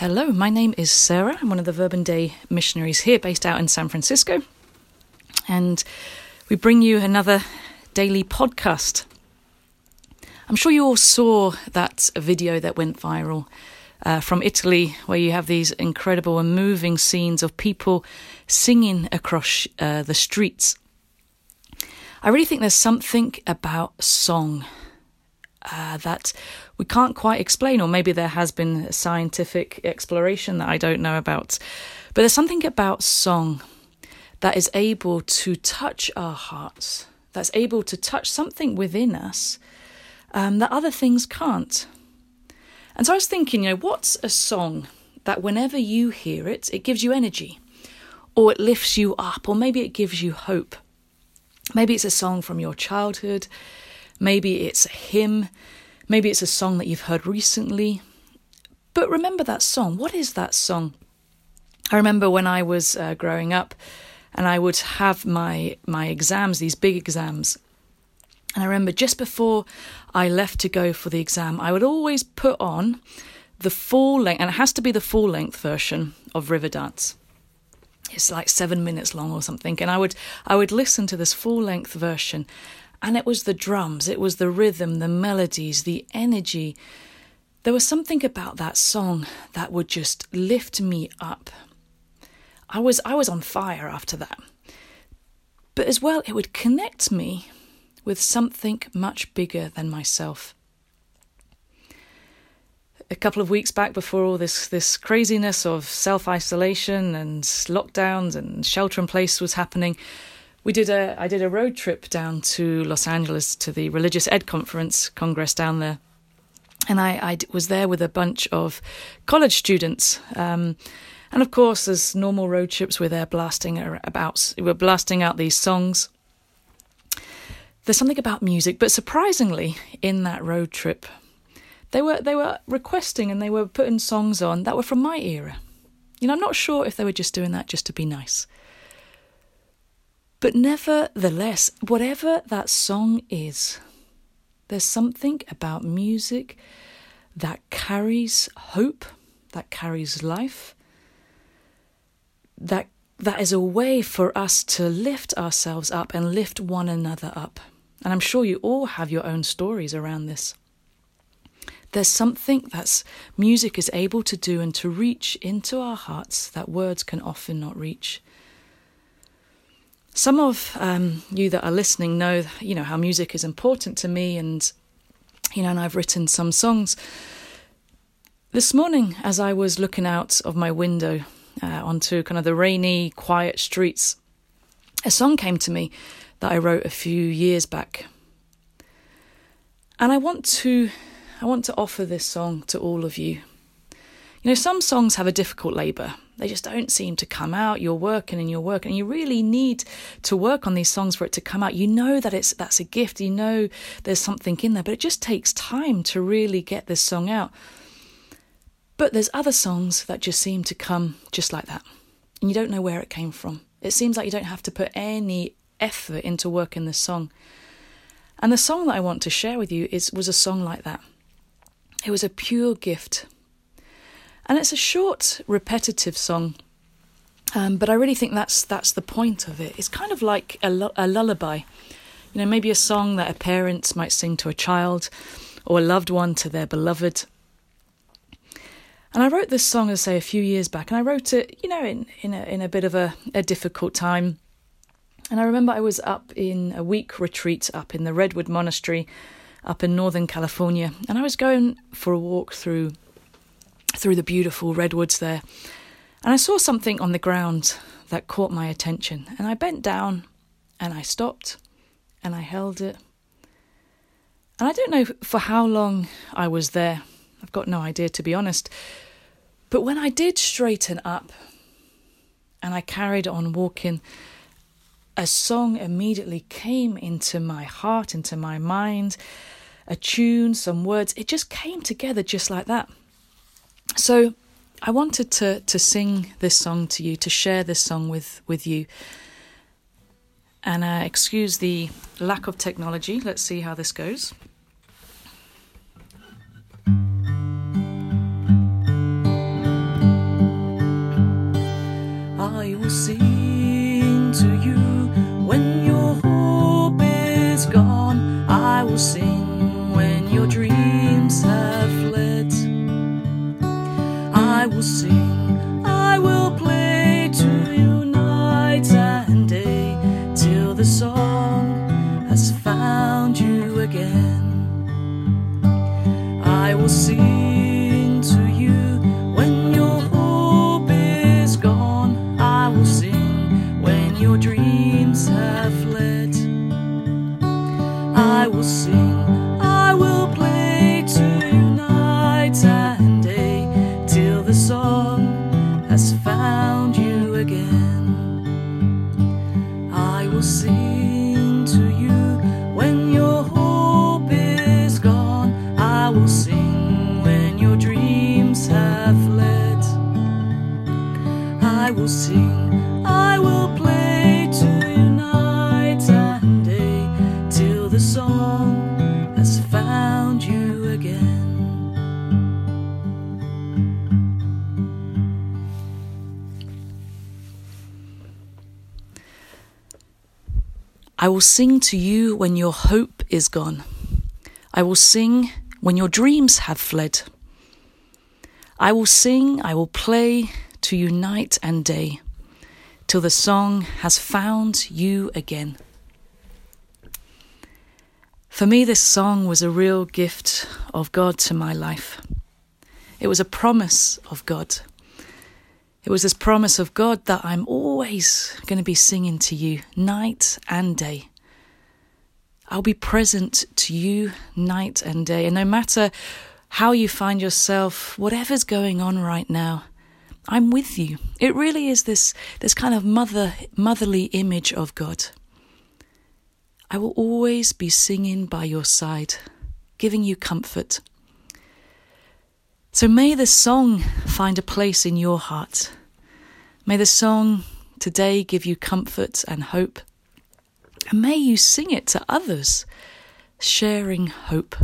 Hello, my name is Sarah. I'm one of the Verbum Dei missionaries here, based out in San Francisco. And we bring you another daily podcast. I'm sure you all saw that video that went viral uh, from Italy, where you have these incredible and moving scenes of people singing across uh, the streets. I really think there's something about song uh, that we can't quite explain, or maybe there has been scientific exploration that I don't know about. But there's something about song that is able to touch our hearts, that's able to touch something within us um, that other things can't. And so I was thinking, you know, what's a song that whenever you hear it, it gives you energy, or it lifts you up, or maybe it gives you hope? Maybe it's a song from your childhood. Maybe it's a hymn. Maybe it's a song that you've heard recently. But remember that song. What is that song? I remember when I was uh, growing up and I would have my, my exams, these big exams. And I remember just before I left to go for the exam, I would always put on the full length, and it has to be the full length version of Riverdance. It's like seven minutes long or something, and I would I would listen to this full length version, and it was the drums, it was the rhythm, the melodies, the energy. There was something about that song that would just lift me up. I was I was on fire after that. But as well it would connect me with something much bigger than myself. A couple of weeks back, before all this, this craziness of self isolation and lockdowns and shelter in place was happening, we did a I did a road trip down to Los Angeles to the Religious Ed conference congress down there, and I, I was there with a bunch of college students. Um, and of course, as normal road trips, we're there blasting about we're blasting out these songs. There's something about music, but surprisingly, in that road trip, they were they were requesting and they were putting songs on that were from my era. You know, I'm not sure if they were just doing that just to be nice. But nevertheless, whatever that song is, there's something about music that carries hope, that carries life, that that is a way for us to lift ourselves up and lift one another up. And I'm sure you all have your own stories around this. There's something that music is able to do and to reach into our hearts that words can often not reach. Some of um, you that are listening know, you know, how music is important to me, and you know, and I've written some songs. This morning, as I was looking out of my window uh, onto kind of the rainy, quiet streets, a song came to me that I wrote a few years back, and I want to, I want to offer this song to all of you. You know, some songs have a difficult labour. They just don't seem to come out. You're working and you're working, and you really need to work on these songs for it to come out. You know that it's that's a gift. You know there's something in there, but it just takes time to really get this song out. But there's other songs that just seem to come just like that, and you don't know where it came from. It seems like you don't have to put any effort into working this song. And the song that I want to share with you is was a song like that. It was a pure gift and it's a short, repetitive song. Um, but I really think that's that's the point of it. It's kind of like a, lullaby, you know, maybe a song that a parent might sing to a child, or a loved one to their beloved. And I wrote this song, as I say, a few years back, and I wrote it, you know, in in a, in a bit of a, a difficult time. And I remember I was up in a week retreat up in the Redwood Monastery, up in Northern California, and I was going for a walk through through the beautiful redwoods there. And I saw something on the ground that caught my attention. And I bent down and I stopped and I held it. And I don't know for how long I was there. I've got no idea, to be honest. But when I did straighten up and I carried on walking, a song immediately came into my heart, into my mind, a tune, some words. It just came together just like that. So I wanted to to sing this song to you, to share this song with with you. And uh, excuse the lack of technology. Let's see how this goes. I will see. I will sing, I will play to you night and day till the song has found you again. I will sing to you when your hope is gone. I will sing when your dreams have fled. I will sing, I will sing to you when your hope is gone. I will sing when your dreams have fled. I will sing, I will play to you night and day till the song has found you again. For me, this song was a real gift of God to my life. It was a promise of God. It was this promise of God that I'm always going to be singing to you night and day. I'll be present to you night and day. And no matter how you find yourself, whatever's going on right now, I'm with you. It really is this, this kind of mother, motherly image of God. I will always be singing by your side, giving you comfort. So may the song find a place in your heart. May the song today give you comfort and hope. And may you sing it to others, sharing hope.